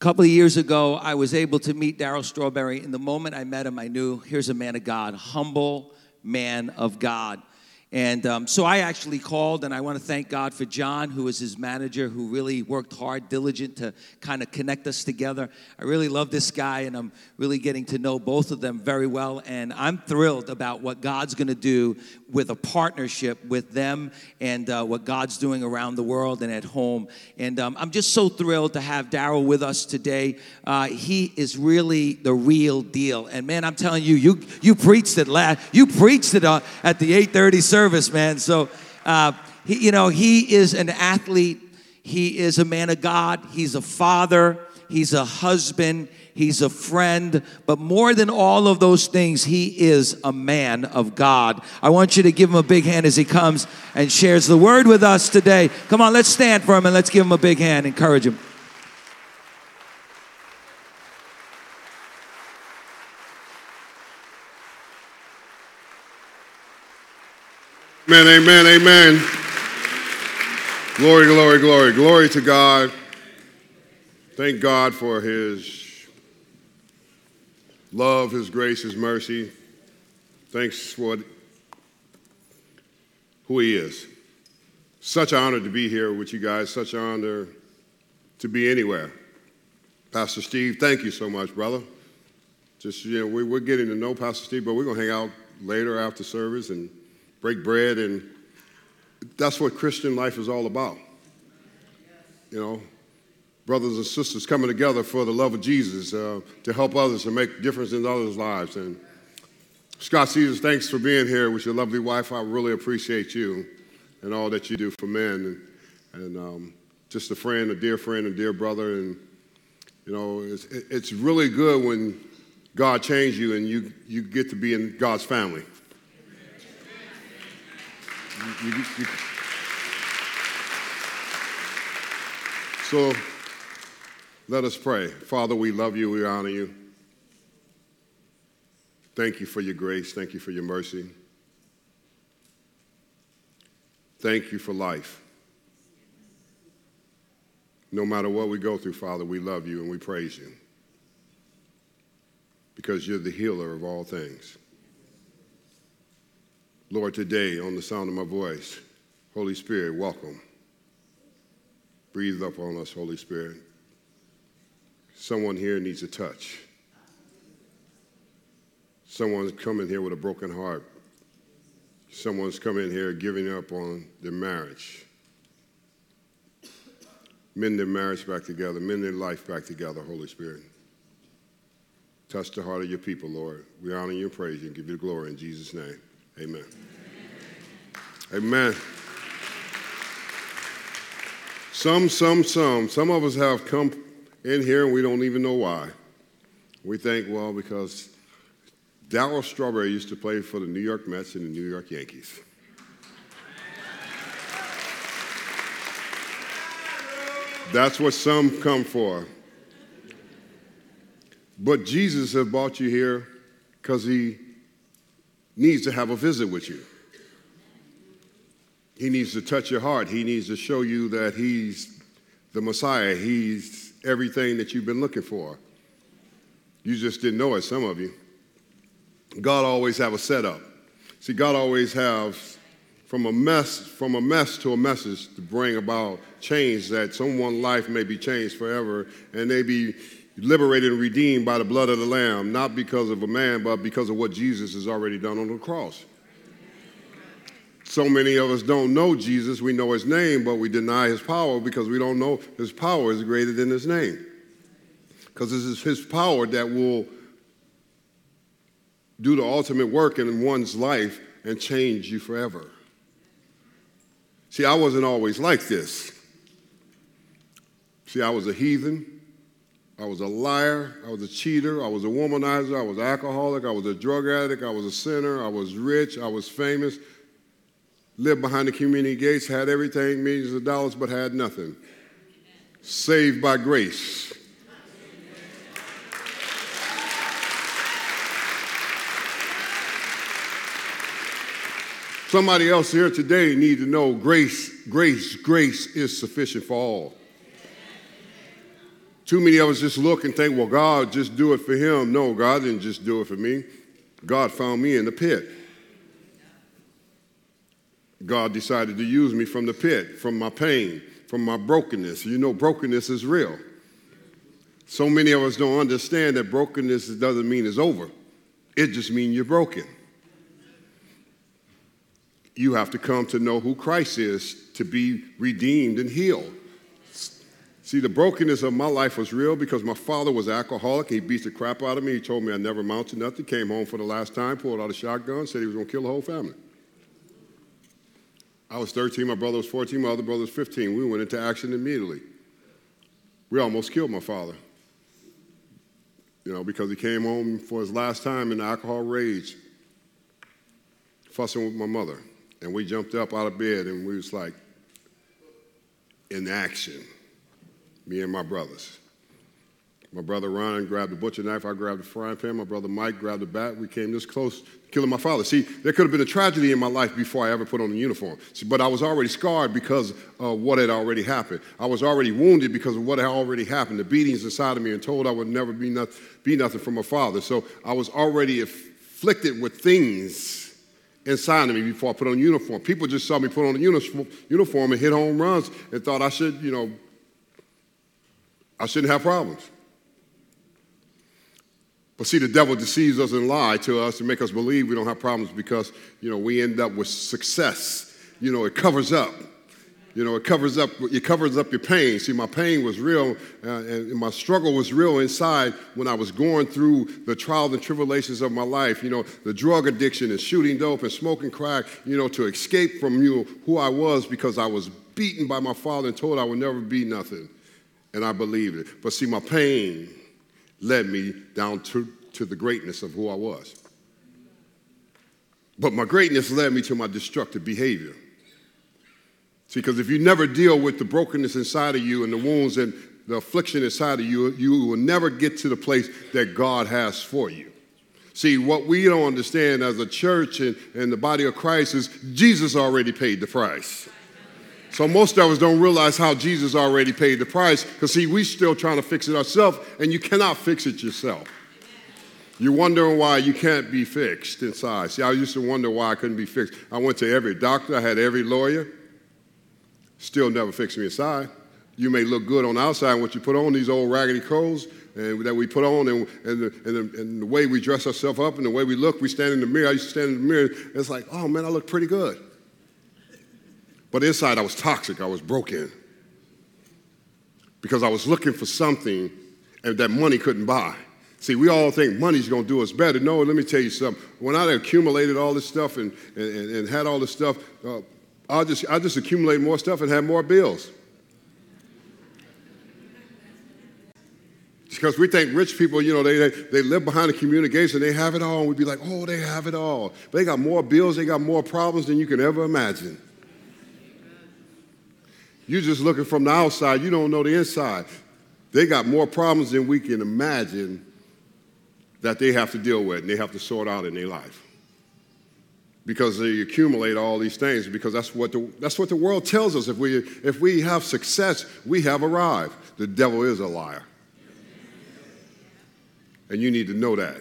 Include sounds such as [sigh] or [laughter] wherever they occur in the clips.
couple of years ago, I was able to meet Darryl Strawberry. And the moment I met him, I knew here's a man of God, humble man of God. And um, so I actually called, and I want to thank God for John, who was his manager, who really worked hard, diligent to kind of connect us together. I really love this guy, and I'm really getting to know both of them very well. And I'm thrilled about what God's going to do with a partnership with them and uh, what God's doing around the world and at home. And um, I'm just so thrilled to have Darryl with us today. Uh, he is really the real deal. And man, I'm telling you, you you preached it last. You preached it uh, at the 8:30 service man. So, uh, he, you know, he is an athlete. He is a man of God. He's a father. He's a husband. He's a friend. But more than all of those things, he is a man of God. I want you to give him a big hand as he comes and shares the word with us today. Come on, let's stand for him and let's give him a big hand. Encourage him. Amen, amen, amen. Glory, glory, glory. Glory to God. Thank God for His love, His grace, His mercy. Thanks for who He is. Such an honor to be here with you guys. Such an honor to be anywhere. Pastor Steve, thank you so much, brother. Just, you know, we, we're getting to know Pastor Steve, but we're going to hang out later after service and break bread, and that's what Christian life is all about. You know, brothers and sisters coming together for the love of Jesus uh, to help others and make difference in others' lives. And Scott Caesars, thanks for being here with your lovely wife. I really appreciate you and all that you do for men, and, and um, just a friend, a dear friend, a dear brother. And you know, it's, it's really good when God changed you and you you get to be in God's family. You, you, you. So let us pray. Father, we love you, we honor you. Thank you for your grace, thank you for your mercy. Thank you for life. No matter what we go through, Father, we love you and we praise you because you're the healer of all things. Lord, today, on the sound of my voice, Holy Spirit, welcome. Breathe up on us, Holy Spirit. Someone here needs a touch. Someone's coming here with a broken heart. Someone's coming here giving up on their marriage. Mend their marriage back together, mend their life back together, Holy Spirit. Touch the heart of your people, Lord. We honor you and praise you and give you the glory in Jesus' name. Amen. Amen. Some, some, some. Some of us have come in here and we don't even know why. We think, well, because Darryl Strawberry used to play for the New York Mets and the New York Yankees. That's what some come for. But Jesus has brought you here because he needs to have a visit with you. He needs to touch your heart. He needs to show you that He's the Messiah. He's everything that you've been looking for. You just didn't know it, some of you. God always have a setup. See, God always has from a mess, from a mess to a message to bring about change that someone's life may be changed forever and they be liberated and redeemed by the blood of the Lamb, not because of a man, but because of what Jesus has already done on the cross. So many of us don't know Jesus. We know his name, but we deny his power because we don't know his power is greater than his name. Because this is his power that will do the ultimate work in one's life and change you forever. See, I wasn't always like this. See, I was a heathen. I was a liar. I was a cheater. I was a womanizer. I was an alcoholic. I was a drug addict. I was a sinner. I was rich. I was famous. Lived behind the community gates, had everything, millions of dollars, but had nothing. Saved by grace. Somebody else here today need to know grace, grace, grace is sufficient for all. Too many of us just look and think, well, God just do it for him. No, God didn't just do it for me. God found me in the pit. God decided to use me from the pit, from my pain, from my brokenness. You know, brokenness is real. So many of us don't understand that brokenness doesn't mean it's over. It just means you're broken. You have to come to know who Christ is to be redeemed and healed. See, the brokenness of my life was real because my father was alcoholic. He beat the crap out of me. He told me I never amount to nothing. Came home for the last time, pulled out a shotgun, said he was going to kill the whole family. I was 13, my brother was 14, my other brother was 15. We went into action immediately. We almost killed my father. You know, because he came home for his last time in alcohol rage, fussing with my mother. And we jumped up out of bed and we was like, in action, me and my brothers. My brother Ron grabbed a butcher knife, I grabbed a frying pan, my brother Mike grabbed a bat. We came this close to killing my father. See, there could have been a tragedy in my life before I ever put on a uniform. See, but I was already scarred because of what had already happened. I was already wounded because of what had already happened. The beatings inside of me and told I would never be, not, be nothing from my father. So I was already afflicted with things inside of me before I put on a uniform. People just saw me put on a uniform and hit home runs and thought I should, you know, I shouldn't have problems. But see, the devil deceives us and lie to us to make us believe we don't have problems because, you know, we end up with success. You know, it covers up. You know, it covers up. It covers up your pain. See, my pain was real, uh, and my struggle was real inside when I was going through the trials and tribulations of my life. You know, the drug addiction and shooting dope and smoking crack. You know, to escape from you who I was because I was beaten by my father and told I would never be nothing, and I believed it. But see, my pain led me down to, to the greatness of who I was. But my greatness led me to my destructive behavior. See, because if you never deal with the brokenness inside of you and the wounds and the affliction inside of you, you will never get to the place that God has for you. See, what we don't understand as a church and, and the body of Christ is Jesus already paid the price. So most of us don't realize how Jesus already paid the price because, see, we still trying to fix it ourselves, and you cannot fix it yourself. You're wondering why you can't be fixed inside. See, I used to wonder why I couldn't be fixed. I went to every doctor, I had every lawyer, still never fixed me inside. You may look good on the outside, what you put on these old raggedy clothes and that we put on, and, and, the, and, the, and the way we dress ourselves up and the way we look, we stand in the mirror. I used to stand in the mirror, and it's like, oh man, I look pretty good. But inside, I was toxic, I was broken. Because I was looking for something that money couldn't buy. See, we all think money's going to do us better. No, let me tell you something. When I accumulated all this stuff and, and, and had all this stuff, uh, I'll just, i just accumulate more stuff and have more bills. Because we think rich people, you know, they, they, they live behind the communication, they have it all, and we'd be like, oh, they have it all. But they got more bills, they got more problems than you can ever imagine. You're just looking from the outside, you don't know the inside. They got more problems than we can imagine that they have to deal with and they have to sort out in their life. Because they accumulate all these things, because that's what the, that's what the world tells us. If we, if we have success, we have arrived. The devil is a liar. And you need to know that.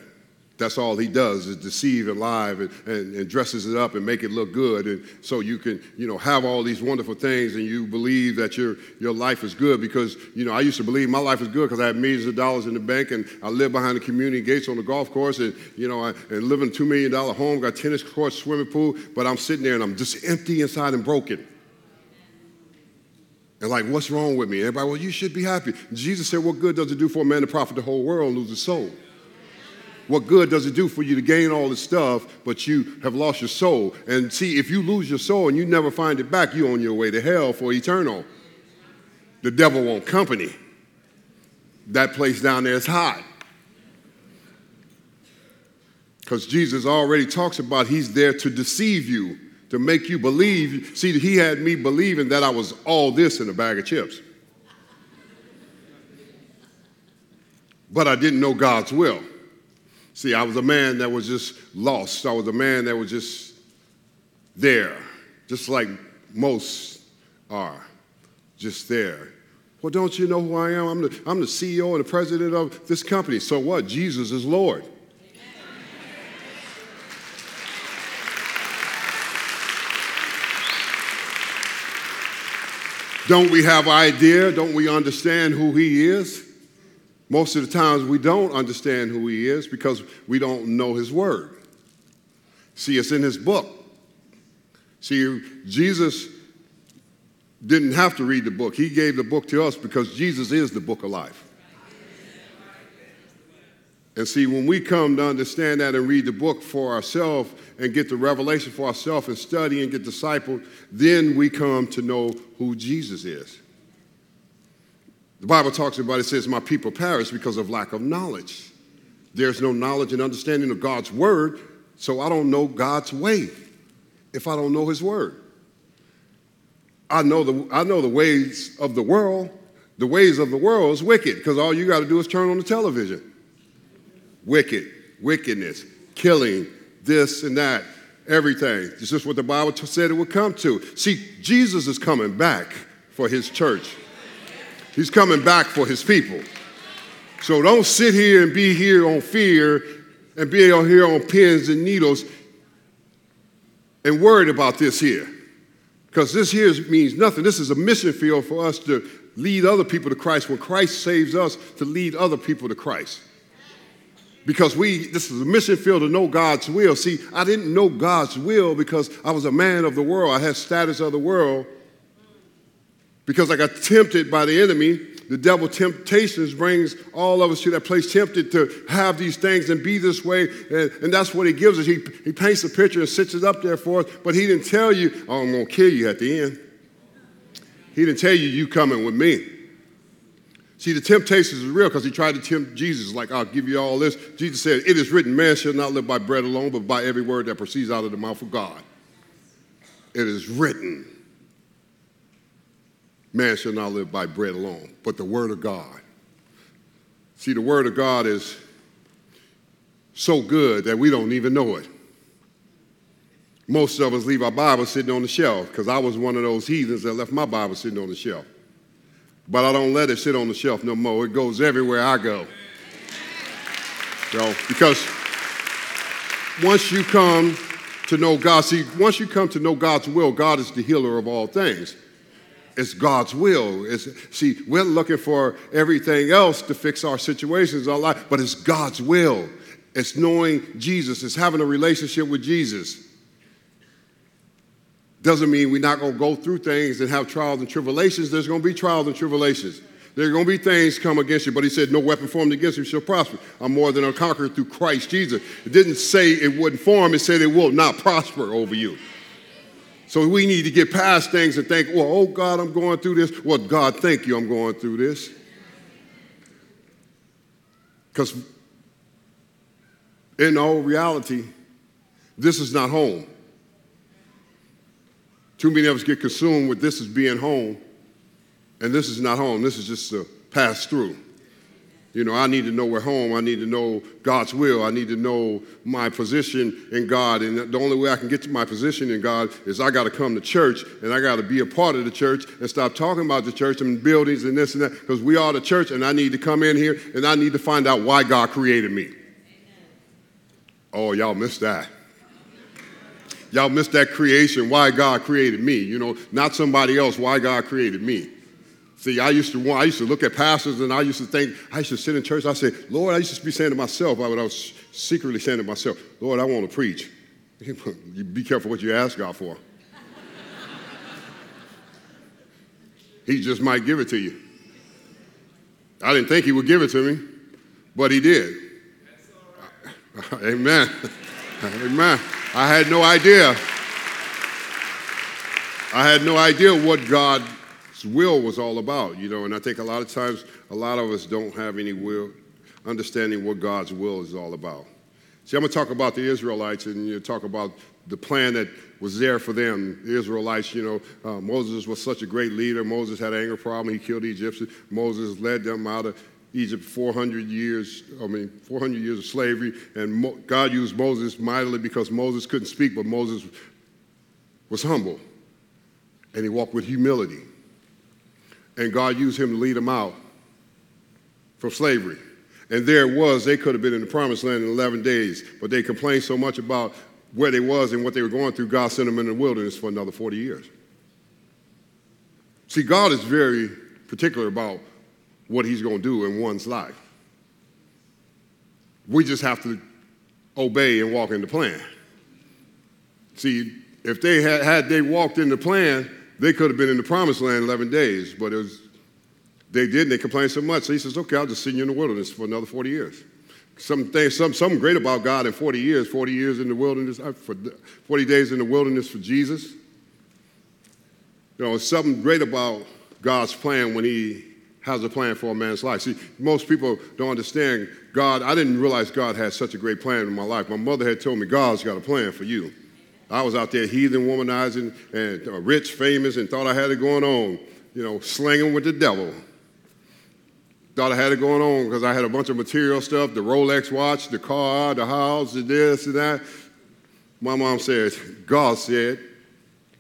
That's all he does is deceive and lie and, and, and, dresses it up and make it look good. And so you can, you know, have all these wonderful things and you believe that your, your life is good because, you know, I used to believe my life is good because I had millions of dollars in the bank and I live behind the community gates on the golf course and, you know, I, and live in a $2 million home, got tennis courts, swimming pool, but I'm sitting there and I'm just empty inside and broken. And like, what's wrong with me? Everybody, well, you should be happy. Jesus said, what good does it do for a man to profit the whole world and lose his soul? What good does it do for you to gain all this stuff, but you have lost your soul? And see, if you lose your soul and you never find it back, you're on your way to hell for eternal. The devil won't company. That place down there is hot. Because Jesus already talks about he's there to deceive you, to make you believe. See, he had me believing that I was all this in a bag of chips. But I didn't know God's will. See, I was a man that was just lost. I was a man that was just there, just like most are, just there. Well, don't you know who I am? I'm the, I'm the CEO and the president of this company. So what? Jesus is Lord. Don't we have idea? Don't we understand who he is? Most of the times we don't understand who he is because we don't know his word. See, it's in his book. See, Jesus didn't have to read the book. He gave the book to us because Jesus is the book of life. And see, when we come to understand that and read the book for ourselves and get the revelation for ourselves and study and get discipled, then we come to know who Jesus is. The Bible talks about it says, My people perish because of lack of knowledge. There's no knowledge and understanding of God's word, so I don't know God's way if I don't know his word. I know the, I know the ways of the world. The ways of the world is wicked because all you got to do is turn on the television. Wicked, wickedness, killing, this and that, everything. This is what the Bible said it would come to. See, Jesus is coming back for his church. He's coming back for his people. So don't sit here and be here on fear and be on here on pins and needles and worried about this here. Because this here means nothing. This is a mission field for us to lead other people to Christ when Christ saves us to lead other people to Christ. Because we, this is a mission field to know God's will. See, I didn't know God's will because I was a man of the world. I had status of the world because I got tempted by the enemy. The devil temptations brings all of us to that place tempted to have these things and be this way. And, and that's what he gives us. He, he paints a picture and sits it up there for us, but he didn't tell you, oh, I'm going to kill you at the end. He didn't tell you, you coming with me. See, the temptations is real because he tried to tempt Jesus, like, I'll give you all this. Jesus said, It is written, man shall not live by bread alone, but by every word that proceeds out of the mouth of God. It is written. Man shall not live by bread alone, but the Word of God. See, the Word of God is so good that we don't even know it. Most of us leave our Bible sitting on the shelf because I was one of those heathens that left my Bible sitting on the shelf. But I don't let it sit on the shelf no more. It goes everywhere I go. So, because once you come to know God, see, once you come to know God's will, God is the healer of all things. It's God's will. It's, see, we're looking for everything else to fix our situations, our life, but it's God's will. It's knowing Jesus. It's having a relationship with Jesus. Doesn't mean we're not going to go through things and have trials and tribulations. There's going to be trials and tribulations. There are going to be things come against you, but he said, No weapon formed against you shall prosper. I'm more than a conqueror through Christ Jesus. It didn't say it wouldn't form, it said it will not prosper over you. So we need to get past things and think, well, oh God, I'm going through this. Well, God, thank you, I'm going through this. Because in all reality, this is not home. Too many of us get consumed with this as being home, and this is not home. This is just a pass through. You know, I need to know where home. I need to know God's will. I need to know my position in God. And the only way I can get to my position in God is I got to come to church and I got to be a part of the church and stop talking about the church and buildings and this and that because we are the church and I need to come in here and I need to find out why God created me. Oh, y'all missed that. Y'all missed that creation, why God created me. You know, not somebody else, why God created me. See, I used to I used to look at pastors and I used to think, I used to sit in church, I say, Lord, I used to be saying to myself, I was secretly saying to myself, Lord, I want to preach. [laughs] You be careful what you ask God for. he just might give it to you. I didn't think he would give it to me, but he did. [laughs] Amen. [laughs] Amen. I had no idea. I had no idea what God will was all about, you know. And I think a lot of times, a lot of us don't have any will, understanding what God's will is all about. See, I'm going to talk about the Israelites and you know, talk about the plan that was there for them. The Israelites, you know, uh, Moses was such a great leader. Moses had an anger problem. He killed the Egyptians. Moses led them out of Egypt 400 years, I mean, 400 years of slavery. And Mo- God used Moses mightily because Moses couldn't speak, but Moses was humble. And he walked with humility. And God used him to lead them out from slavery. And there it was, they could have been in the promised land in 11 days, but they complained so much about where they was and what they were going through, God sent them in the wilderness for another 40 years. See, God is very particular about what he's going to do in one's life. We just have to obey and walk in the plan. See, if they had, had they walked in the plan, they could have been in the promised land 11 days, but was, they didn't. They complained so much. So he says, okay, I'll just send you in the wilderness for another 40 years. Some things, some, something great about God in 40 years, 40 years in the wilderness, uh, for 40 days in the wilderness for Jesus. You know, something great about God's plan when he has a plan for a man's life. See, most people don't understand God. I didn't realize God had such a great plan in my life. My mother had told me, God's got a plan for you. I was out there heathen, womanizing, and uh, rich, famous, and thought I had it going on, you know, slinging with the devil. Thought I had it going on because I had a bunch of material stuff the Rolex watch, the car, the house, the this and that. My mom said, God said,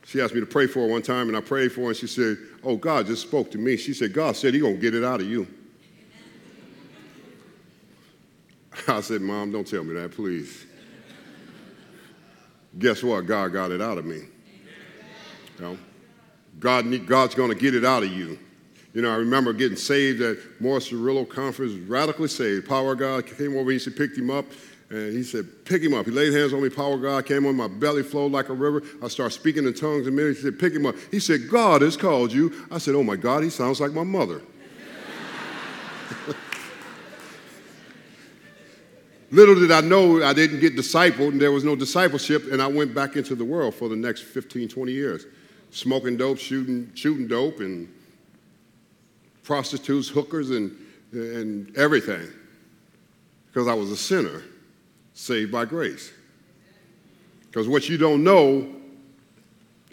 she asked me to pray for her one time, and I prayed for her, and she said, Oh, God just spoke to me. She said, God said He's going to get it out of you. [laughs] I said, Mom, don't tell me that, please. Guess what? God got it out of me. You know? God, God's going to get it out of you. You know, I remember getting saved at Morris Cerullo Conference, radically saved. Power God came over, he said, picked him up, and he said, pick him up. He laid hands on me, power God came on, my belly flowed like a river. I started speaking in tongues minute. He said, pick him up. He said, God has called you. I said, oh my God, he sounds like my mother. Little did I know I didn't get discipled and there was no discipleship, and I went back into the world for the next 15, 20 years. Smoking dope, shooting, shooting dope, and prostitutes, hookers, and, and everything. Because I was a sinner saved by grace. Because what you don't know,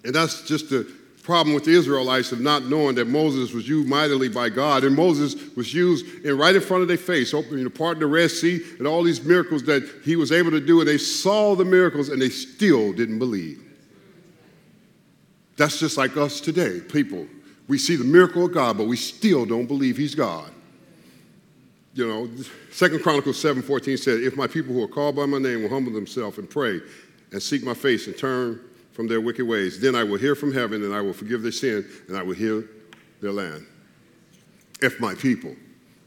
and that's just the problem with the Israelites of not knowing that Moses was used mightily by God, and Moses was used in right in front of their face, opening the part of the Red Sea, and all these miracles that he was able to do, and they saw the miracles and they still didn't believe. That's just like us today, people. We see the miracle of God, but we still don't believe He's God. You know, Second Chronicles 7:14 said, "If my people who are called by my name will humble themselves and pray and seek my face and turn from their wicked ways. Then I will hear from heaven and I will forgive their sin and I will heal their land. If my people,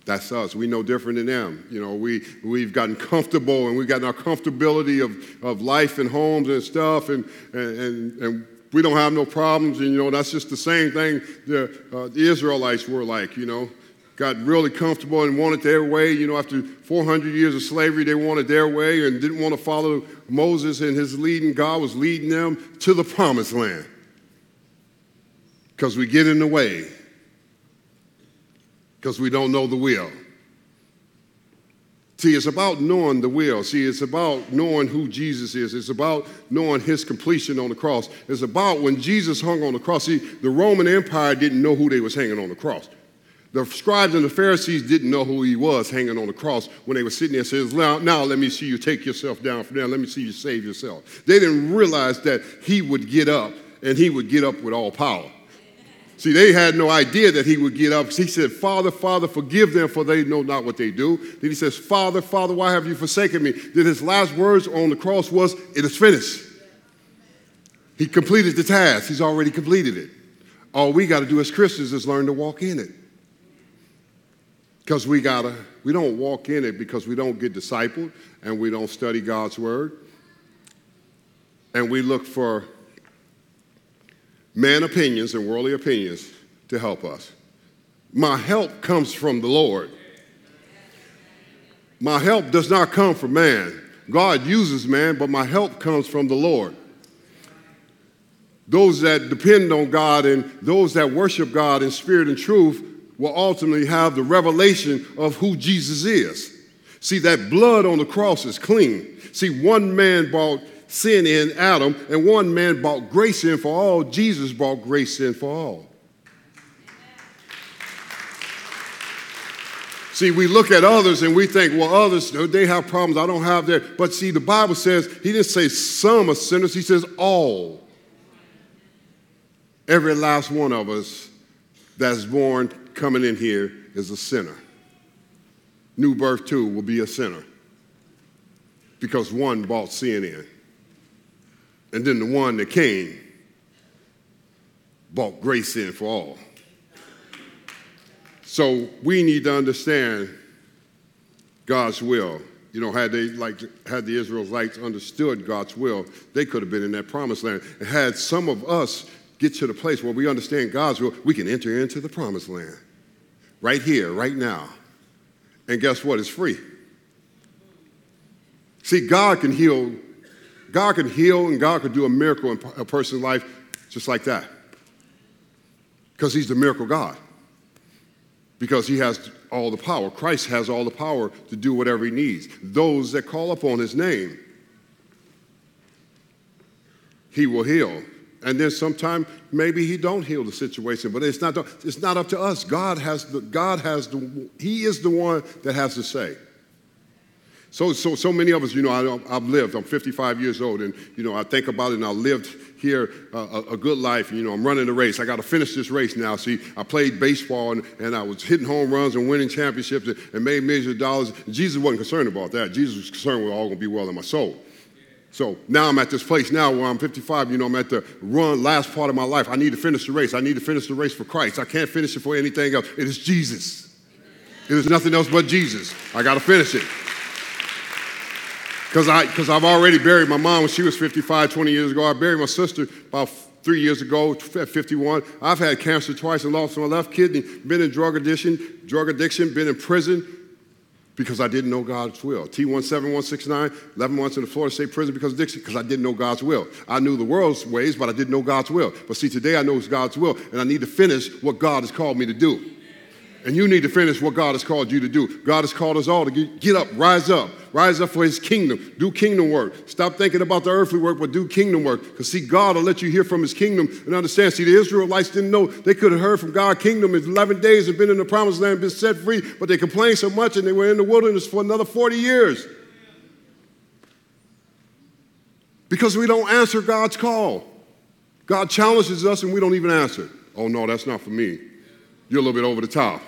that's us. We know different than them. You know, we, we've gotten comfortable and we've gotten our comfortability of, of life and homes and stuff, and, and, and we don't have no problems. And, you know, that's just the same thing the, uh, the Israelites were like, you know got really comfortable and wanted their way. You know, after 400 years of slavery, they wanted their way and didn't want to follow Moses and his leading. God was leading them to the promised land because we get in the way because we don't know the will. See, it's about knowing the will. See, it's about knowing who Jesus is. It's about knowing his completion on the cross. It's about when Jesus hung on the cross. See, the Roman Empire didn't know who they was hanging on the cross. The scribes and the Pharisees didn't know who he was hanging on the cross when they were sitting there says, now, now let me see you take yourself down from there. Let me see you save yourself. They didn't realize that he would get up and he would get up with all power. See, they had no idea that he would get up. He said, Father, Father, forgive them, for they know not what they do. Then he says, Father, Father, why have you forsaken me? Then his last words on the cross was, It is finished. He completed the task. He's already completed it. All we got to do as Christians is learn to walk in it. Because we gotta, we don't walk in it because we don't get discipled and we don't study God's word. And we look for man opinions and worldly opinions to help us. My help comes from the Lord. My help does not come from man. God uses man, but my help comes from the Lord. Those that depend on God and those that worship God in spirit and truth will ultimately have the revelation of who Jesus is. See, that blood on the cross is clean. See, one man brought sin in Adam, and one man brought grace in for all. Jesus brought grace in for all. See, we look at others and we think, well, others, they have problems. I don't have that. But see, the Bible says, He didn't say some are sinners, He says all. Every last one of us that's born coming in here is a sinner. New birth, too, will be a sinner because one bought sin in. And then the one that came bought grace in for all. So we need to understand God's will. You know, had they like had the Israelites understood God's will, they could have been in that promised land. And had some of us get to the place where we understand God's will, we can enter into the promised land. Right here, right now. And guess what? It's free. See, God can heal. God can heal and God can do a miracle in a person's life just like that. Because he's the miracle God. Because he has all the power. Christ has all the power to do whatever he needs. Those that call upon his name, he will heal. And then sometime maybe he don't heal the situation, but it's not, it's not up to us. God has the, God has the, he is the one that has to say. So, so, so many of us, you know, I, have lived, I'm 55 years old, and, you know, I think about it, and I lived here a, a, good life. You know, I'm running a race. I got to finish this race now. See, I played baseball, and, and I was hitting home runs and winning championships and, and made millions of dollars. Jesus wasn't concerned about that. Jesus was concerned with all going to be well in my soul. So now I'm at this place now where I'm 55, you know, I'm at the run, last part of my life. I need to finish the race. I need to finish the race for Christ. I can't finish it for anything else. It is Jesus. It is nothing else but Jesus. I got to finish it. Because I, cause I've already buried my mom when she was 55, 20 years ago. I buried my sister about three years ago at 51. I've had cancer twice and lost my left kidney, been in drug addiction, drug addiction, been in prison because I didn't know God's will. T17169, 11 months in the Florida State Prison because of addiction, because I didn't know God's will. I knew the world's ways, but I didn't know God's will. But see, today I know it's God's will, and I need to finish what God has called me to do. And you need to finish what God has called you to do. God has called us all to get, up, rise up, rise up for his kingdom, do kingdom work. Stop thinking about the earthly work, but do kingdom work. Because see, God will let you hear from his kingdom and understand. See, the Israelites didn't know they could have heard from God's kingdom in 11 days and been in the promised land, been set free, but they complained so much and they were in the wilderness for another 40 years. Because we don't answer God's call. God challenges us and we don't even answer. Oh, no, that's not for me. You're a little bit over the top.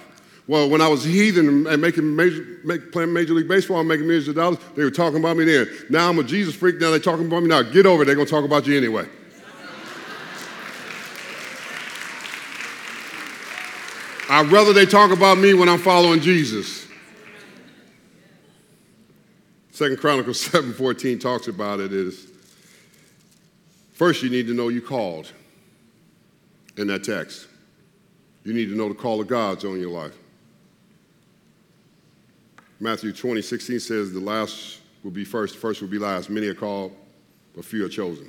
Well, when I was heathen and making major, make, playing Major League Baseball and making millions of dollars, they were talking about me then. Now I'm a Jesus freak. Now they're talking about me now. Get over it. They're going to talk about you anyway. I'd rather they talk about me when I'm following Jesus. Second Chronicles [laughs] 7:14 talks about it is first you need to know you called in that text. You need to know the call of God's on your life. Matthew 20, 16 says, The last will be first, first will be last. Many are called, but few are chosen.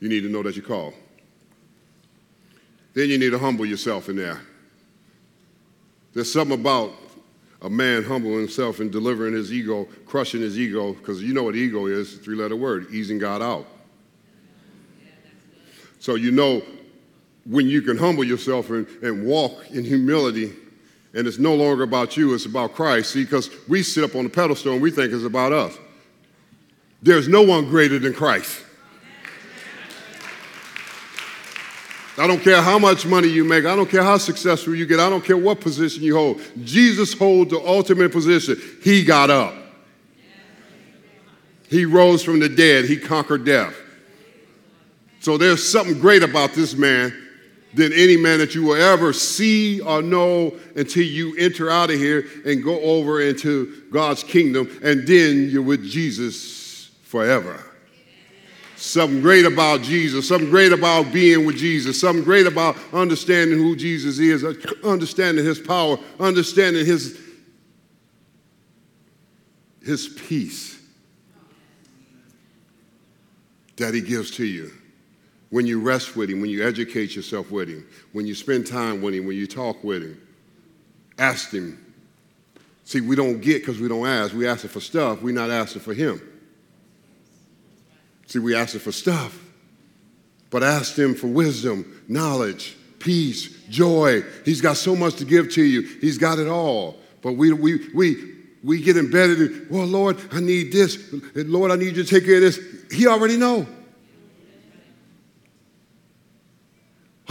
You need to know that you're called. Then you need to humble yourself in there. There's something about a man humbling himself and delivering his ego, crushing his ego, because you know what ego is—a three letter word, easing God out. So you know when you can humble yourself and, and walk in humility and it's no longer about you, it's about Christ. See, because we sit up on the pedestal and we think it's about us. There's no one greater than Christ. I don't care how much money you make. I don't care how successful you get. I don't care what position you hold. Jesus holds the ultimate position. He got up. He rose from the dead. He conquered death. So there's something great about this man than any man that you will ever see or know until you enter out of here and go over into God's kingdom, and then you're with Jesus forever. Something great about Jesus, something great about being with Jesus, something great about understanding who Jesus is, understanding his power, understanding his, his peace that he gives to you when you rest with Him, when you educate yourself with Him, when you spend time with Him, when you talk with Him. Ask Him. See, we don't get because we don't ask. We ask him for stuff, we're not asking for Him. See, we ask him for stuff, but ask Him for wisdom, knowledge, peace, joy. He's got so much to give to you, He's got it all. But we, we, we, we get embedded in, well, Lord, I need this. Lord, I need you to take care of this. He already know.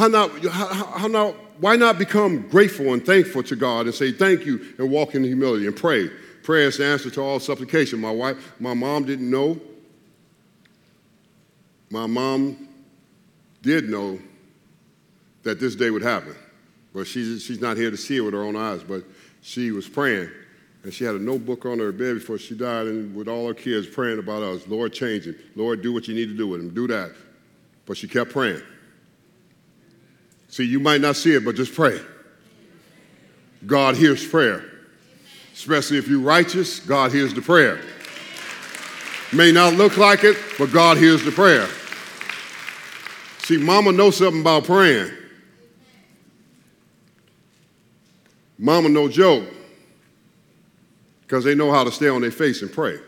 How not, how, how not, why not become grateful and thankful to God and say thank you and walk in humility and pray? Prayer is the answer to all supplication. My wife, my mom didn't know. My mom did know that this day would happen. But she's, she's not here to see it with her own eyes, but she was praying. And she had a notebook on her bed before she died, and with all her kids praying about us Lord, change him. Lord, do what you need to do with him. Do that. But she kept praying. See, you might not see it, but just pray. God hears prayer. Especially if you're righteous, God hears the prayer. May not look like it, but God hears the prayer. See, mama knows something about praying. Mama no joke because they know how to stay on their face and pray.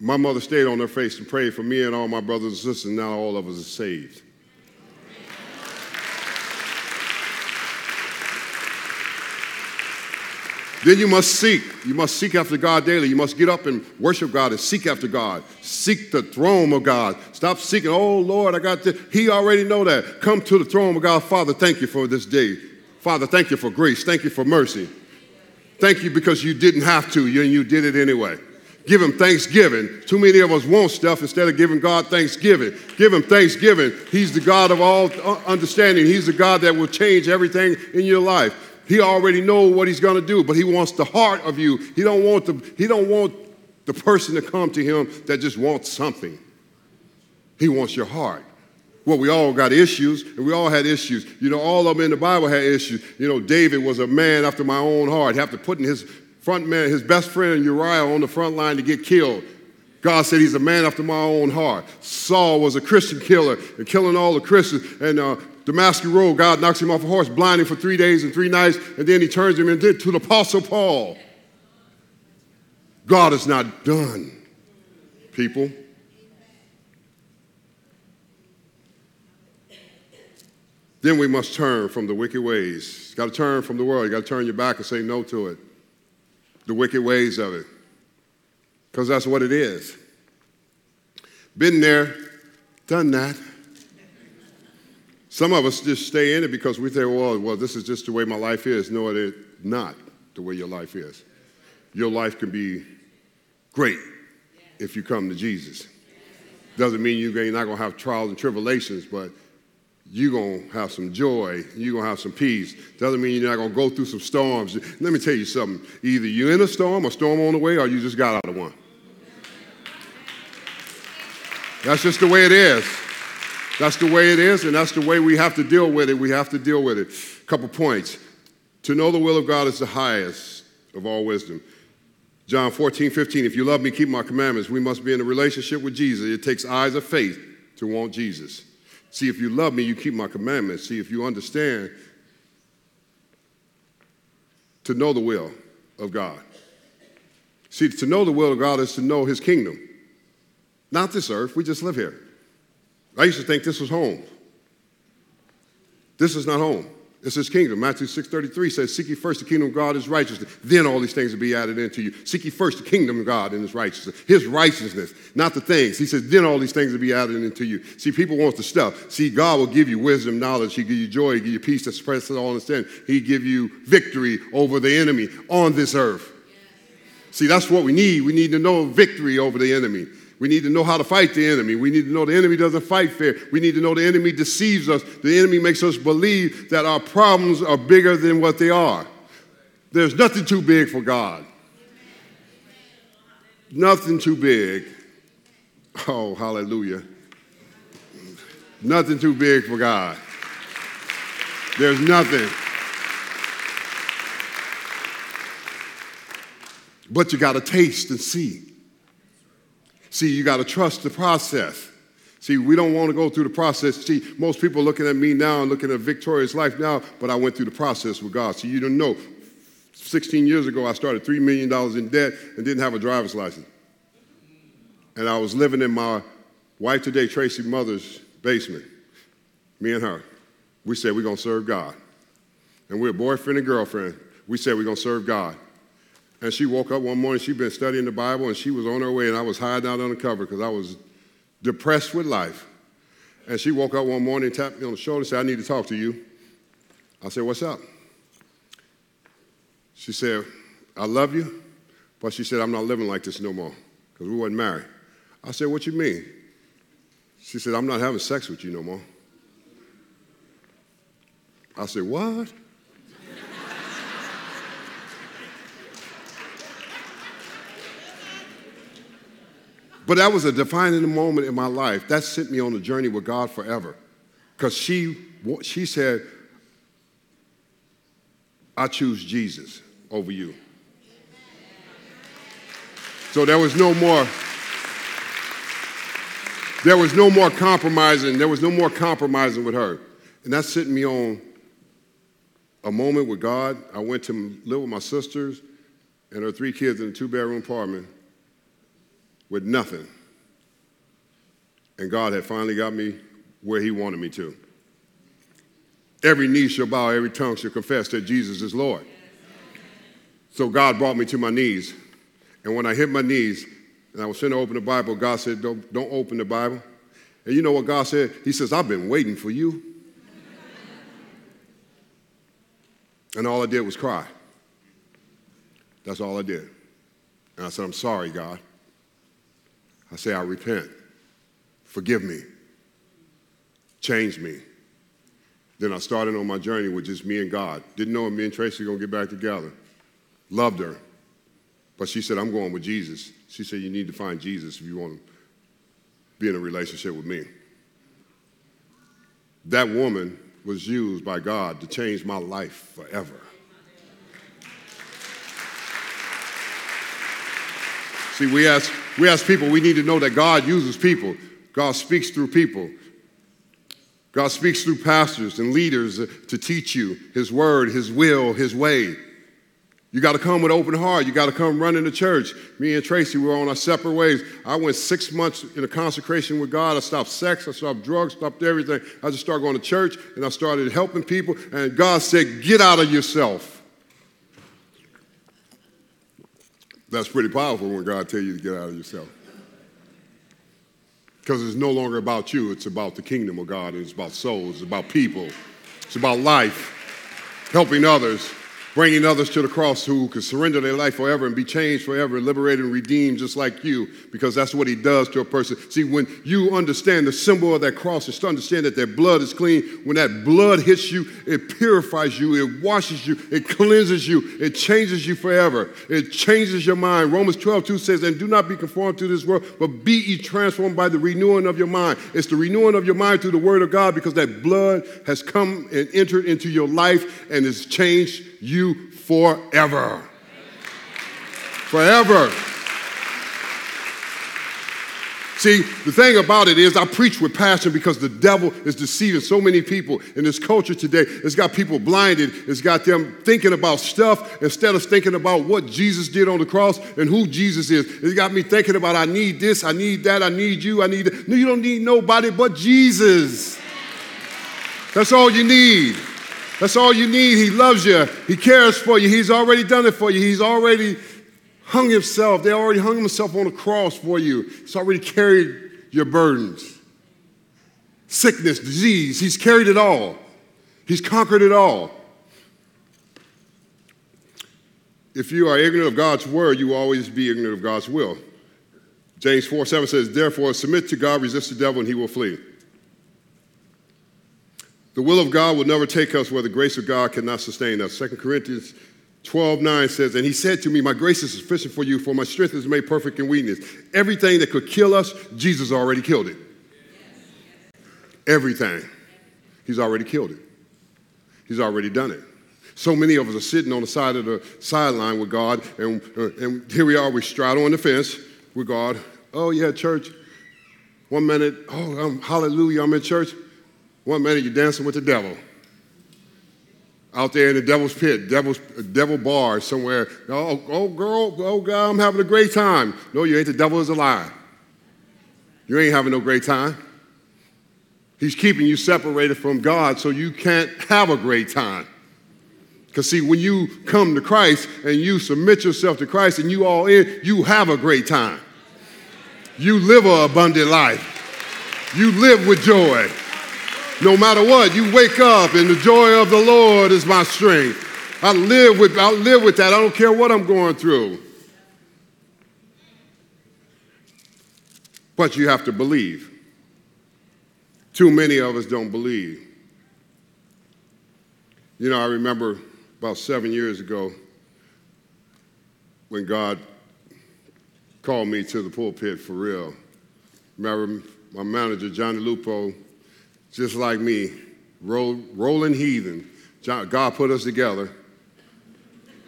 My mother stayed on her face and prayed for me and all my brothers and sisters, and now all of us are saved. Then you must seek. You must seek after God daily. You must get up and worship God and seek after God. Seek the throne of God. Stop seeking, oh Lord, I got this. He already know that. Come to the throne of God. Father, thank you for this day. Father, thank you for grace. Thank you for mercy. Thank you because you didn't have to, and you did it anyway. Give him thanksgiving. Too many of us want stuff instead of giving God thanksgiving. Give him thanksgiving. He's the God of all uh, understanding. He's the God that will change everything in your life. He already knows what he's going to do, but he wants the heart of you. He don't want the, he don't want the person to come to him that just wants something. He wants your heart. Well, we all got issues, and we all had issues. You know, all of them in the Bible had issues. You know, David was a man after my own heart. After putting his front man, his best friend Uriah on the front line to get killed. God said he's a man after my own heart. Saul was a Christian killer and killing all the Christians. And uh, Damascus Road, God knocks him off a horse, blinding for three days and three nights, and then he turns him into to the Apostle Paul. God is not done, people. Then we must turn from the wicked ways. You got to turn from the world. You got to turn your back and say no to it. The wicked ways of it. Because that's what it is. Been there, done that. Some of us just stay in it because we think, well, well, this is just the way my life is. No, it is not the way your life is. Your life can be great if you come to Jesus. Doesn't mean you're not going to have trials and tribulations, but you're going to have some joy. You're going to have some peace. Doesn't mean you're not going to go through some storms. Let me tell you something. Either you're in a storm, a storm on the way, or you just got out of one. That's just the way it is. That's the way it is, and that's the way we have to deal with it. We have to deal with it. A couple points. To know the will of God is the highest of all wisdom. John 14, 15. If you love me, keep my commandments. We must be in a relationship with Jesus. It takes eyes of faith to want Jesus. See, if you love me, you keep my commandments. See, if you understand to know the will of God. See, to know the will of God is to know his kingdom. Not this earth, we just live here. I used to think this was home. This is not home. It's his kingdom. Matthew 6.33 says, Seek ye first the kingdom of God, his righteousness. Then all these things will be added into you. Seek ye first the kingdom of God and his righteousness. His righteousness, not the things. He says, then all these things will be added into you. See, people want the stuff. See, God will give you wisdom, knowledge. He'll give you joy. He'll give you peace that surpasses all understanding. He'll give you victory over the enemy on this earth. See, that's what we need. We need to know victory over the enemy. We need to know how to fight the enemy. We need to know the enemy doesn't fight fair. We need to know the enemy deceives us. The enemy makes us believe that our problems are bigger than what they are. There's nothing too big for God. Nothing too big. Oh, hallelujah. Nothing too big for God. There's nothing. But you got to taste and see. See, you got to trust the process. See, we don't want to go through the process. See, most people looking at me now and looking at victorious life now, but I went through the process with God. So you don't know. 16 years ago, I started $3 million in debt and didn't have a driver's license. And I was living in my wife today, Tracy Mother's basement. Me and her. We said we're going to serve God. And we're boyfriend and girlfriend. We said we're going to serve God. And she woke up one morning, she'd been studying the Bible, and she was on her way, and I was hiding out on the cover because I was depressed with life. And she woke up one morning, tapped me on the shoulder, and said, I need to talk to you. I said, What's up? She said, I love you, but she said, I'm not living like this no more because we weren't married. I said, What you mean? She said, I'm not having sex with you no more. I said, What? But that was a defining moment in my life. That sent me on a journey with God forever. Because she, she said, I choose Jesus over you. So there was no more there was no more compromising. There was no more compromising with her. And that sent me on a moment with God. I went to live with my sisters and her three kids in a two bedroom apartment with nothing. And God had finally got me where He wanted me to. Every knee shall bow, every tongue shall confess that Jesus is Lord. So God brought me to my knees. And when I hit my knees, and I was trying to open the Bible, God said, don't, don't open the Bible. And you know what God said? He says, I've been waiting for you. and all I did was cry. That's all I did. And I said, I'm sorry, God. I say, I repent. Forgive me. Change me. Then I started on my journey with just me and God. Didn't know me and Tracy were going to get back together. Loved her. But she said, I'm going with Jesus. She said, You need to find Jesus if you want to be in a relationship with me. That woman was used by God to change my life forever. See, we ask, we ask people, we need to know that God uses people. God speaks through people. God speaks through pastors and leaders to teach you His word, His will, His way. You got to come with open heart. You got to come running to church. Me and Tracy were on our separate ways. I went six months in a consecration with God. I stopped sex. I stopped drugs. Stopped everything. I just started going to church and I started helping people. And God said, "Get out of yourself." That's pretty powerful when God tells you to get out of yourself. Because it's no longer about you. It's about the kingdom of God. and It's about souls. It's about people. It's about life, helping others bringing others to the cross who could surrender their life forever and be changed forever, and liberated and redeemed just like you, because that's what he does to a person. See, when you understand the symbol of that cross, is to understand that their blood is clean. When that blood hits you, it purifies you, it washes you, it cleanses you, it changes you forever. It changes your mind. Romans 12, 2 says, And do not be conformed to this world, but be ye transformed by the renewing of your mind. It's the renewing of your mind through the word of God because that blood has come and entered into your life and has changed you forever. Forever. See, the thing about it is, I preach with passion because the devil is deceiving so many people in this culture today. It's got people blinded. It's got them thinking about stuff instead of thinking about what Jesus did on the cross and who Jesus is. It's got me thinking about, I need this, I need that, I need you, I need that. No, you don't need nobody but Jesus. That's all you need. That's all you need. He loves you. He cares for you. He's already done it for you. He's already hung himself. They already hung himself on the cross for you. He's already carried your burdens. Sickness, disease, he's carried it all. He's conquered it all. If you are ignorant of God's word, you will always be ignorant of God's will. James 4 7 says, Therefore, submit to God, resist the devil, and he will flee. The will of God will never take us where the grace of God cannot sustain us. 2 Corinthians 12 9 says, And he said to me, My grace is sufficient for you, for my strength is made perfect in weakness. Everything that could kill us, Jesus already killed it. Everything. He's already killed it. He's already done it. So many of us are sitting on the side of the sideline with God, and, uh, and here we are, we straddle on the fence with God. Oh, yeah, church. One minute, oh, I'm, hallelujah, I'm in church. One minute you're dancing with the devil. Out there in the devil's pit, devil's devil bar somewhere. Oh, oh girl, oh God, I'm having a great time. No, you ain't. The devil is a lie. You ain't having no great time. He's keeping you separated from God so you can't have a great time. Because, see, when you come to Christ and you submit yourself to Christ and you all in, you have a great time. You live an abundant life. You live with joy. No matter what, you wake up and the joy of the Lord is my strength. I live with, I live with that. I don't care what I'm going through. But you have to believe. Too many of us don't believe. You know, I remember about seven years ago when God called me to the pulpit for real. Remember my manager, Johnny Lupo, just like me, roll, rolling heathen. God put us together.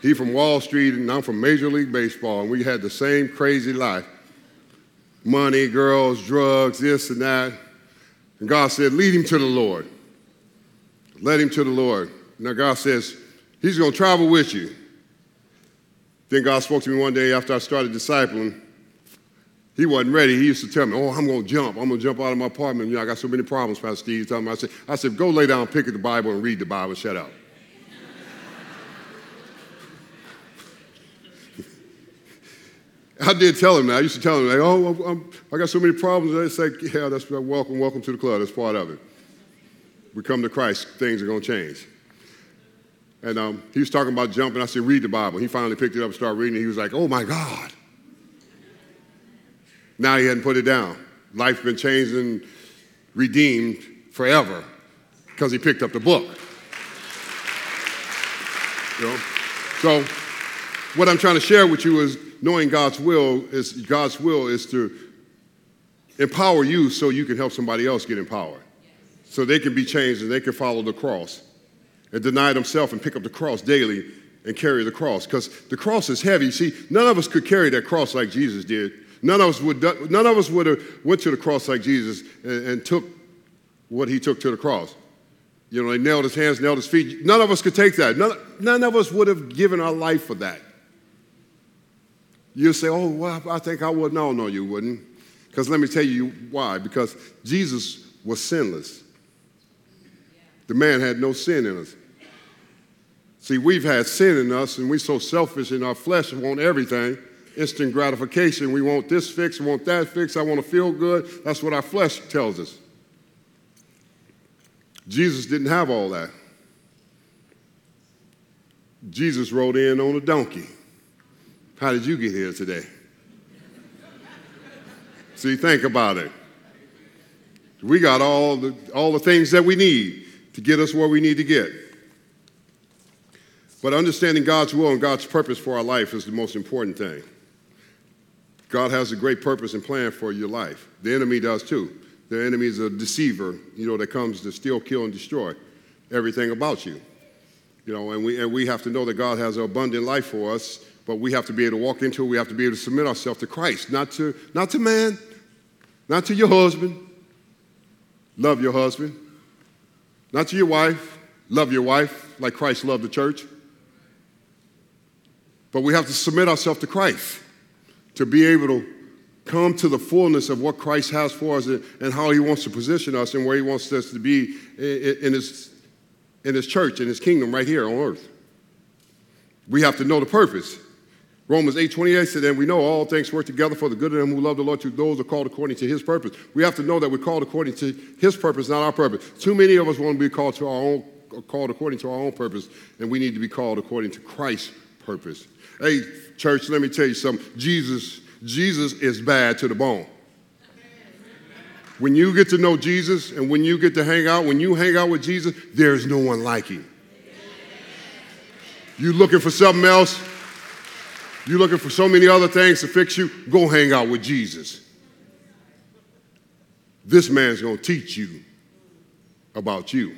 He from Wall Street and I'm from Major League Baseball, and we had the same crazy life money, girls, drugs, this and that. And God said, Lead him to the Lord. Let him to the Lord. Now, God says, He's to travel with you. Then God spoke to me one day after I started discipling. He wasn't ready. He used to tell me, Oh, I'm going to jump. I'm going to jump out of my apartment. You know, I got so many problems, Pastor Steve. Tell me, I said, I said, Go lay down, pick up the Bible, and read the Bible. Shut up. [laughs] I did tell him that. I used to tell him, like, oh, I'm, i got so many problems. I say, yeah, that's welcome, welcome to the club. That's part of it. We come to Christ, things are going to change. And um, he was talking about jumping. I said, read the Bible. He finally picked it up and started reading it. He was like, oh my God. Now he hadn't put it down. Life's been changed and redeemed forever because he picked up the book. You know? So, what I'm trying to share with you is knowing God's will is God's will is to empower you so you can help somebody else get empowered. So they can be changed and they can follow the cross and deny themselves and pick up the cross daily and carry the cross. Because the cross is heavy. See, none of us could carry that cross like Jesus did. None of us would none of us would have went to the cross like Jesus and, and took what he took to the cross. You know, they nailed his hands, nailed his feet. None of us could take that. None, none of us would have given our life for that. You say, oh, well, I think I would. No, no, you wouldn't. Because let me tell you why. Because Jesus was sinless. The man had no sin in us. See, we've had sin in us, and we're so selfish in our flesh and want everything. Instant gratification. We want this fix, we want that fix. I want to feel good. That's what our flesh tells us. Jesus didn't have all that. Jesus rode in on a donkey. How did you get here today? See, think about it. We got all the, all the things that we need to get us where we need to get. But understanding God's will and God's purpose for our life is the most important thing. God has a great purpose and plan for your life. The enemy does too. The enemy is a deceiver, you know, that comes to steal, kill, and destroy everything about you. You know, and we, and we have to know that God has an abundant life for us but we have to be able to walk into it. We have to be able to submit ourselves to Christ, not to, not to man, not to your husband. Love your husband. Not to your wife. Love your wife like Christ loved the church. But we have to submit ourselves to Christ to be able to come to the fullness of what Christ has for us and, how he wants to position us and where he wants us to be in, in, his, in his church, in his kingdom right here on earth. We have to know the purpose. Romans 8 28 said, And we know all things work together for the good of them who love the Lord, to those who are called according to his purpose. We have to know that we're called according to his purpose, not our purpose. Too many of us want to be called to our own called according to our own purpose, and we need to be called according to Christ's purpose. Hey, church, let me tell you something. Jesus, Jesus is bad to the bone. When you get to know Jesus and when you get to hang out, when you hang out with Jesus, there's no one like him. You looking for something else? You're looking for so many other things to fix you? Go hang out with Jesus. This man's going to teach you about you.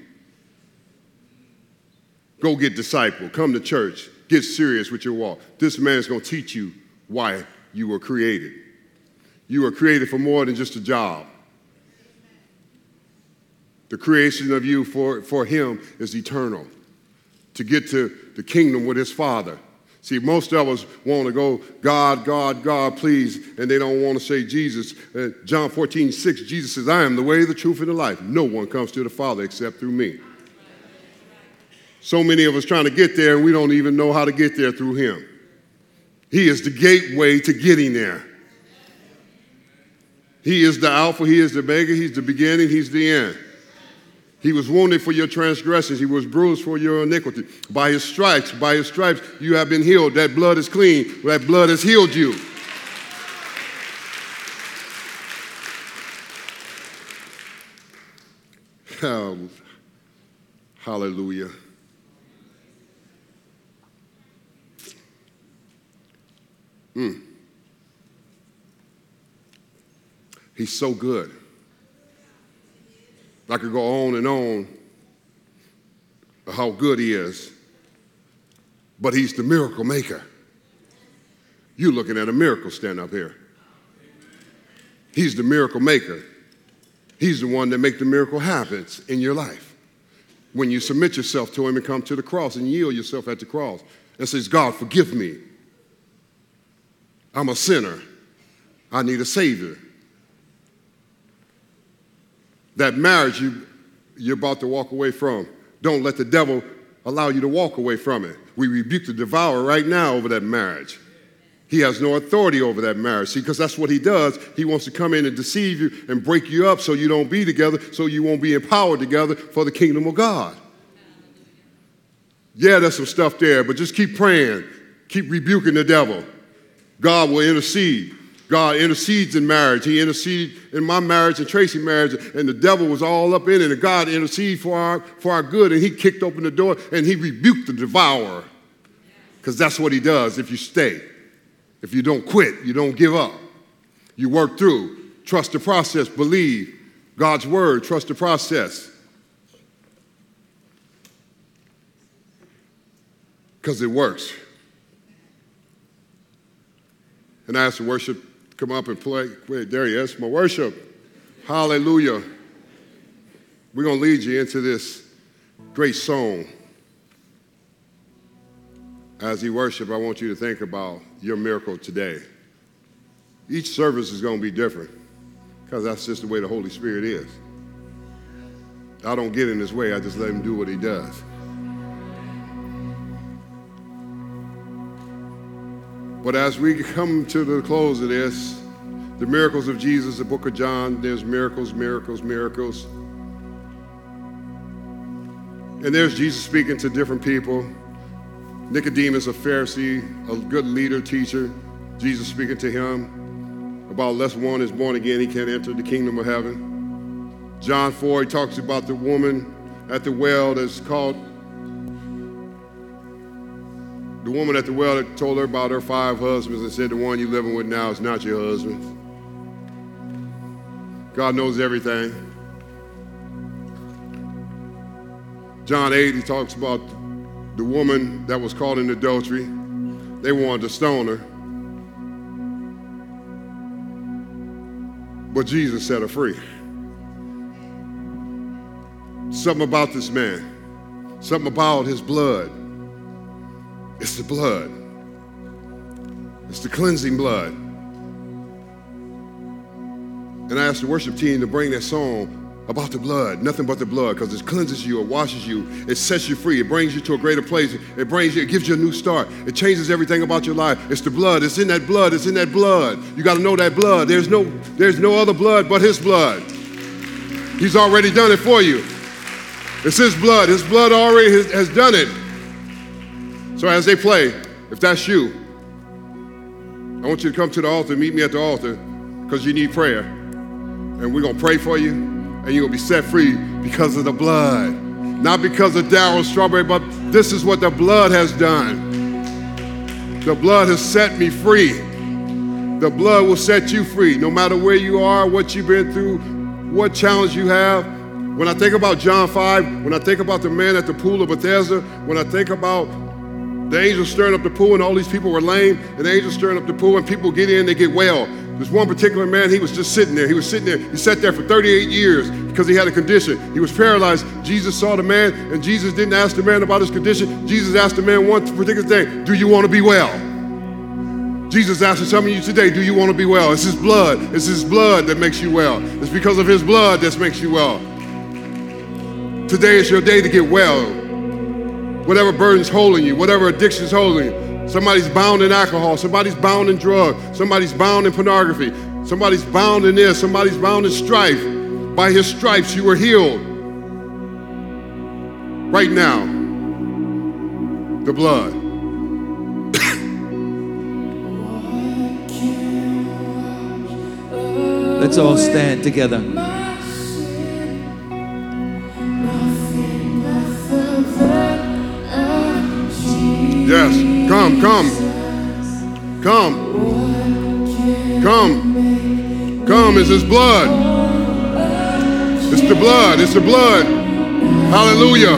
Go get disciple. Come to church. Get serious with your walk. This man is going to teach you why you were created. You were created for more than just a job. The creation of you for, for him is eternal. To get to the kingdom with his father See, most of us want to go, God, God, God, please, and they don't want to say Jesus. Uh, John 14, 6, Jesus says, I am the way, the truth, and the life. No one comes to the Father except through me. So many of us trying to get there, and we don't even know how to get there through Him. He is the gateway to getting there. He is the Alpha, He is the Omega, He's the beginning, He's the end. He was wounded for your transgressions. He was bruised for your iniquity. By his stripes, by his stripes, you have been healed. That blood is clean. That blood has healed you. Oh, [laughs] hallelujah. Mm. He's so good. I could go on and on how good he is, but he's the miracle maker. You're looking at a miracle stand up here. He's the miracle maker. He's the one that makes the miracle happen in your life. When you submit yourself to him and come to the cross and yield yourself at the cross and says, God, forgive me. I'm a sinner. I need a savior. That marriage you, you're about to walk away from, don't let the devil allow you to walk away from it. We rebuke the devourer right now over that marriage. He has no authority over that marriage. See, because that's what he does. He wants to come in and deceive you and break you up so you don't be together, so you won't be empowered together for the kingdom of God. Yeah, there's some stuff there, but just keep praying. Keep rebuking the devil. God will intercede. God intercedes in marriage. He interceded in my marriage and Tracy's marriage, and the devil was all up in it. And God interceded for our, for our good, and He kicked open the door and He rebuked the devourer. Because that's what He does if you stay. If you don't quit, you don't give up. You work through. Trust the process, believe God's word, trust the process. Because it works. And I ask the worship come up and play. Wait, there he is, my worship. Hallelujah. We're going to lead you into this great song. As you worship, I want you to think about your miracle today. Each service is going to be different because that's just the way the Holy Spirit is. I don't get in his way, I just let him do what he does. But as we come to the close of this, the miracles of Jesus, the book of John, there's miracles, miracles, miracles. And there's Jesus speaking to different people. Nicodemus, a Pharisee, a good leader, teacher. Jesus speaking to him about unless one is born again, he can't enter the kingdom of heaven. John 4, he talks about the woman at the well that's called the woman at the well told her about her five husbands and said, The one you're living with now is not your husband. God knows everything. John 8, he talks about the woman that was caught in adultery. They wanted to stone her. But Jesus set her free. Something about this man, something about his blood. It's the blood. It's the cleansing blood. And I asked the worship team to bring that song about the blood, nothing but the blood, because it cleanses you, it washes you, it sets you free, it brings you to a greater place, it brings you, it gives you a new start, it changes everything about your life. It's the blood, it's in that blood, it's in that blood. You got to know that blood. There's no, there's no other blood but His blood. He's already done it for you. It's His blood. His blood already has, has done it. So as they play, if that's you, I want you to come to the altar, meet me at the altar, because you need prayer. And we're going to pray for you, and you're going to be set free because of the blood. Not because of Darryl Strawberry, but this is what the blood has done. The blood has set me free. The blood will set you free, no matter where you are, what you've been through, what challenge you have. When I think about John 5, when I think about the man at the pool of Bethesda, when I think about the angels stirring up the pool, and all these people were lame, and the angels stirring up the pool, and people get in, they get well. There's one particular man, he was just sitting there. He was sitting there. He sat there for 38 years because he had a condition. He was paralyzed. Jesus saw the man, and Jesus didn't ask the man about his condition. Jesus asked the man one particular thing Do you want to be well? Jesus asking some of you today, Do you want to be well? It's his blood. It's his blood that makes you well. It's because of his blood that makes you well. Today is your day to get well whatever burden's holding you, whatever addiction's holding you. Somebody's bound in alcohol, somebody's bound in drugs, somebody's bound in pornography, Somebody's bound in this, somebody's bound in strife. By his stripes, you were healed. Right now, the blood. Let's all stand together. Yes, come, come. Come. Come. Come, it's his blood. It's the blood, it's the blood. Hallelujah.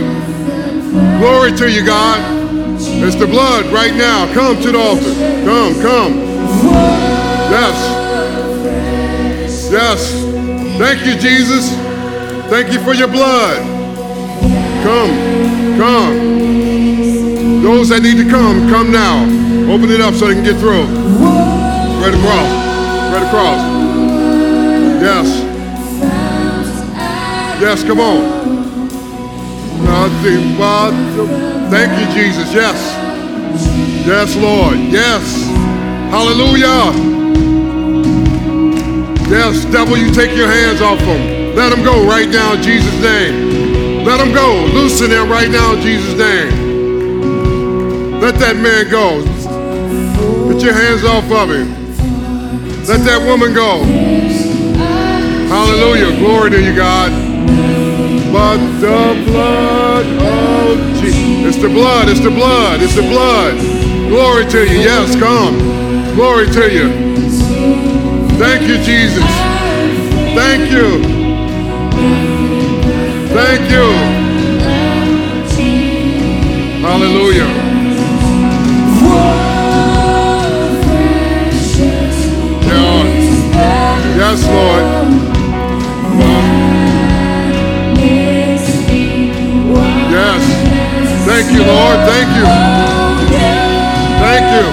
Glory to you, God. It's the blood right now. Come to the altar. Come, come. Yes. Yes. Thank you, Jesus. Thank you for your blood. Come, come. Those that need to come, come now. Open it up so they can get through. Right across. Right across. Yes. Yes, come on. Nothing but Thank you, Jesus. Yes. Yes, Lord. Yes. Hallelujah. Yes, devil, you take your hands off them. Let them go right now in Jesus' name. Let them go. Loosen them right now in Jesus' name. Let that man go. Get your hands off of him. Let that woman go. Hallelujah. Glory to you, God. But the blood of Jesus. It's the blood. It's the blood. It's the blood. Glory to you. Yes, come. Glory to you. Thank you, Jesus. Thank you. Thank you. Hallelujah. Yes, Lord. Yes. Thank you, Lord. Thank you. Thank you.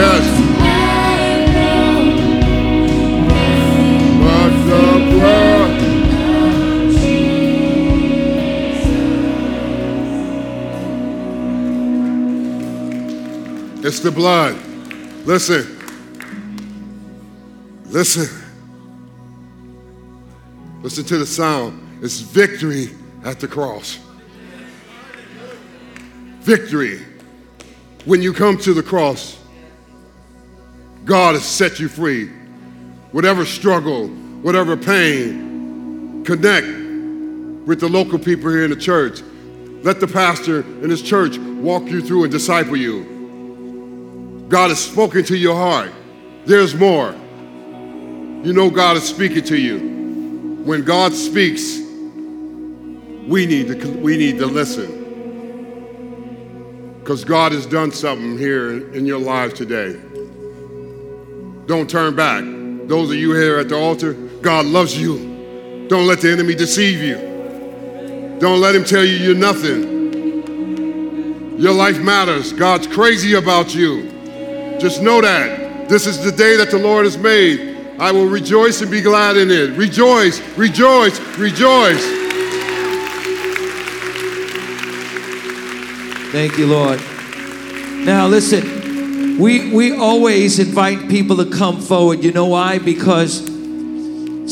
Yes. It's the blood. Listen. Listen. Listen to the sound. It's victory at the cross. Victory. When you come to the cross, God has set you free. Whatever struggle, whatever pain, connect with the local people here in the church. Let the pastor in his church walk you through and disciple you. God has spoken to your heart. There's more. You know God is speaking to you. When God speaks, we need to, we need to listen. Because God has done something here in your lives today. Don't turn back. Those of you here at the altar, God loves you. Don't let the enemy deceive you. Don't let him tell you you're nothing. Your life matters. God's crazy about you. Just know that. This is the day that the Lord has made. I will rejoice and be glad in it. Rejoice, rejoice, rejoice. Thank you, Lord. Now, listen, we, we always invite people to come forward. You know why? Because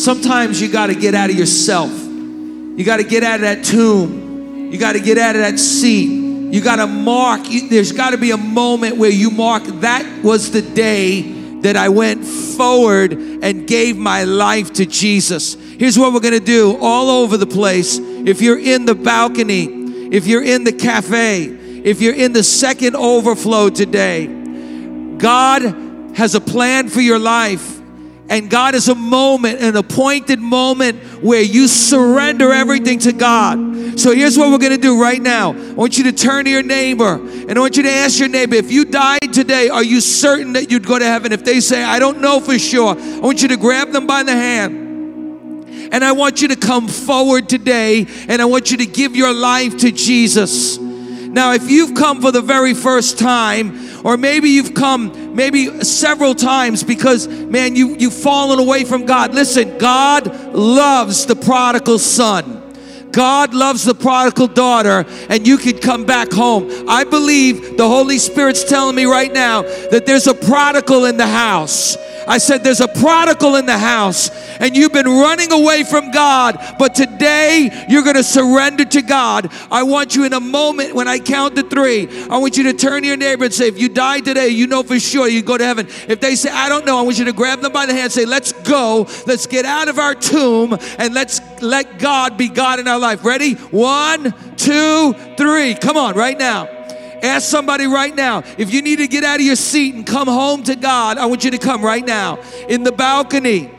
sometimes you got to get out of yourself. You got to get out of that tomb. You got to get out of that seat. You got to mark. There's got to be a moment where you mark that was the day that I went forward and gave my life to Jesus. Here's what we're going to do all over the place. If you're in the balcony, if you're in the cafe, if you're in the second overflow today, God has a plan for your life. And God is a moment, an appointed moment where you surrender everything to God. So here's what we're going to do right now. I want you to turn to your neighbor and I want you to ask your neighbor, if you died today, are you certain that you'd go to heaven? If they say, I don't know for sure, I want you to grab them by the hand. And I want you to come forward today and I want you to give your life to Jesus. Now, if you've come for the very first time, or maybe you've come maybe several times because, man, you, you've fallen away from God. Listen, God loves the prodigal son. God loves the prodigal daughter and you can come back home. I believe the Holy Spirit's telling me right now that there's a prodigal in the house. I said, There's a prodigal in the house, and you've been running away from God, but today you're going to surrender to God. I want you in a moment when I count to three, I want you to turn to your neighbor and say, If you die today, you know for sure you go to heaven. If they say, I don't know, I want you to grab them by the hand and say, Let's go. Let's get out of our tomb and let's let God be God in our life. Ready? One, two, three. Come on, right now. Ask somebody right now if you need to get out of your seat and come home to God. I want you to come right now in the balcony,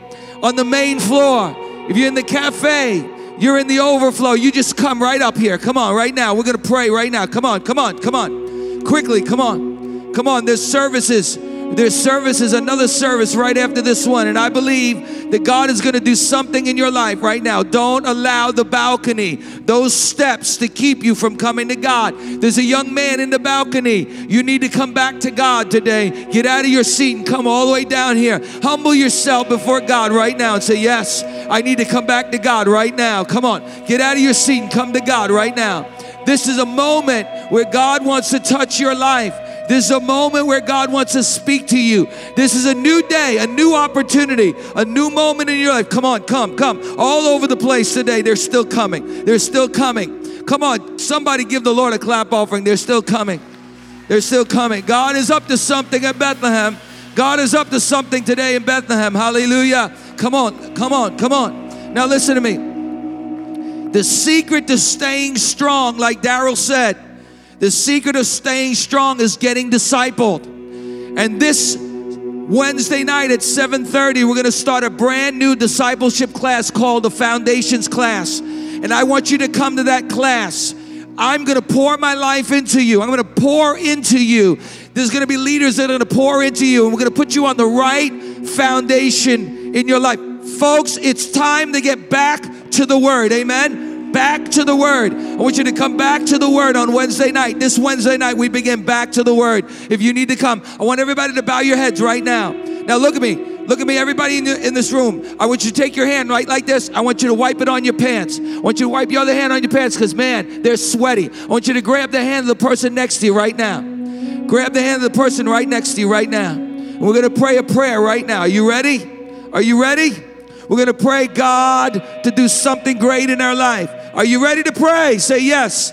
on the main floor. If you're in the cafe, you're in the overflow. You just come right up here. Come on, right now. We're going to pray right now. Come on, come on, come on. Quickly, come on. Come on. There's services there's services, another service right after this one. And I believe that God is going to do something in your life right now. Don't allow the balcony, those steps to keep you from coming to God. There's a young man in the balcony. You need to come back to God today. Get out of your seat and come all the way down here. Humble yourself before God right now and say, Yes, I need to come back to God right now. Come on, get out of your seat and come to God right now. This is a moment where God wants to touch your life. This is a moment where God wants to speak to you. This is a new day, a new opportunity, a new moment in your life. Come on, come, come. All over the place today, they're still coming. They're still coming. Come on, somebody give the Lord a clap offering. They're still coming. They're still coming. God is up to something at Bethlehem. God is up to something today in Bethlehem. Hallelujah. Come on, come on, come on. Now listen to me. The secret to staying strong, like Darryl said, the secret of staying strong is getting discipled. And this Wednesday night at 7:30 we're going to start a brand new discipleship class called the Foundations class. And I want you to come to that class. I'm going to pour my life into you. I'm going to pour into you. There's going to be leaders that are going to pour into you and we're going to put you on the right foundation in your life. Folks, it's time to get back to the Word. Amen. Back to the Word. I want you to come back to the Word on Wednesday night. This Wednesday night, we begin back to the Word. If you need to come, I want everybody to bow your heads right now. Now, look at me. Look at me, everybody in, the, in this room. I want you to take your hand right like this. I want you to wipe it on your pants. I want you to wipe your other hand on your pants because, man, they're sweaty. I want you to grab the hand of the person next to you right now. Grab the hand of the person right next to you right now. We're going to pray a prayer right now. Are you ready? Are you ready? We're going to pray God to do something great in our life. Are you ready to pray? Say yes.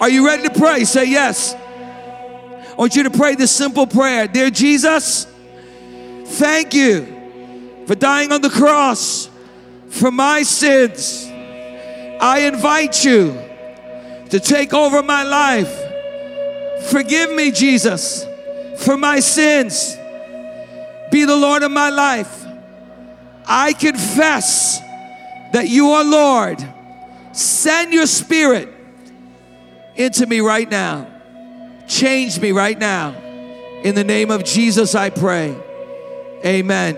Are you ready to pray? Say yes. I want you to pray this simple prayer Dear Jesus, thank you for dying on the cross for my sins. I invite you to take over my life. Forgive me, Jesus, for my sins. Be the Lord of my life. I confess that you are Lord. Send your spirit into me right now. Change me right now. In the name of Jesus, I pray. Amen.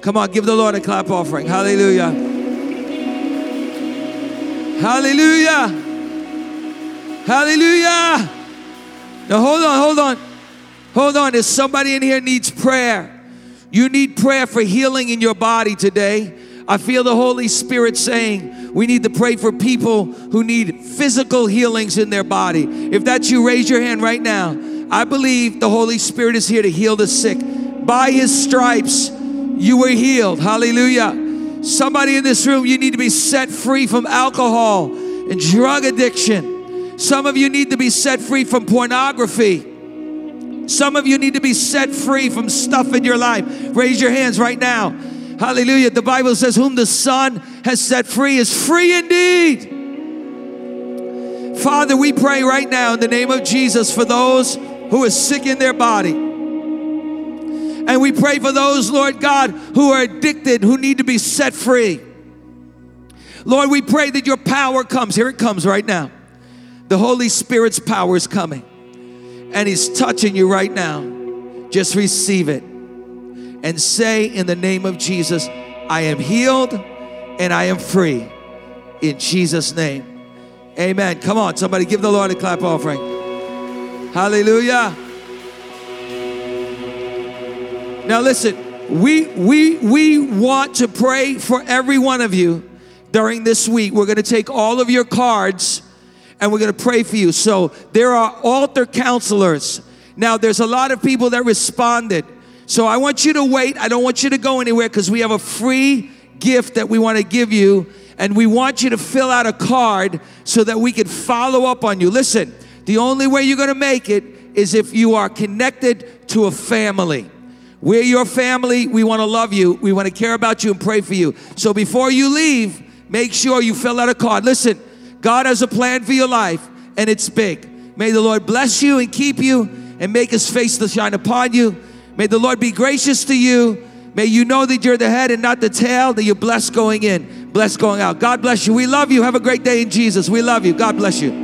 Come on, give the Lord a clap offering. Hallelujah. Hallelujah. Hallelujah. Now hold on, hold on. Hold on. If somebody in here needs prayer, you need prayer for healing in your body today. I feel the Holy Spirit saying we need to pray for people who need physical healings in their body. If that's you, raise your hand right now. I believe the Holy Spirit is here to heal the sick. By his stripes, you were healed. Hallelujah. Somebody in this room, you need to be set free from alcohol and drug addiction. Some of you need to be set free from pornography. Some of you need to be set free from stuff in your life. Raise your hands right now. Hallelujah. The Bible says, Whom the Son has set free is free indeed. Father, we pray right now in the name of Jesus for those who are sick in their body. And we pray for those, Lord God, who are addicted, who need to be set free. Lord, we pray that your power comes. Here it comes right now. The Holy Spirit's power is coming and He's touching you right now. Just receive it and say, In the name of Jesus, I am healed and I am free. In Jesus' name. Amen. Come on, somebody give the Lord a clap offering. Hallelujah. Now listen, we we we want to pray for every one of you during this week, we're going to take all of your cards and we're going to pray for you. So there are altar counselors. Now, there's a lot of people that responded. So I want you to wait. I don't want you to go anywhere because we have a free gift that we want to give you. And we want you to fill out a card so that we can follow up on you. Listen, the only way you're going to make it is if you are connected to a family. We're your family. We want to love you. We want to care about you and pray for you. So before you leave, make sure you fill out a card. Listen, God has a plan for your life, and it's big. May the Lord bless you and keep you and make his face to shine upon you. May the Lord be gracious to you. May you know that you're the head and not the tail, that you're blessed going in, blessed going out. God bless you. We love you. Have a great day in Jesus. We love you. God bless you.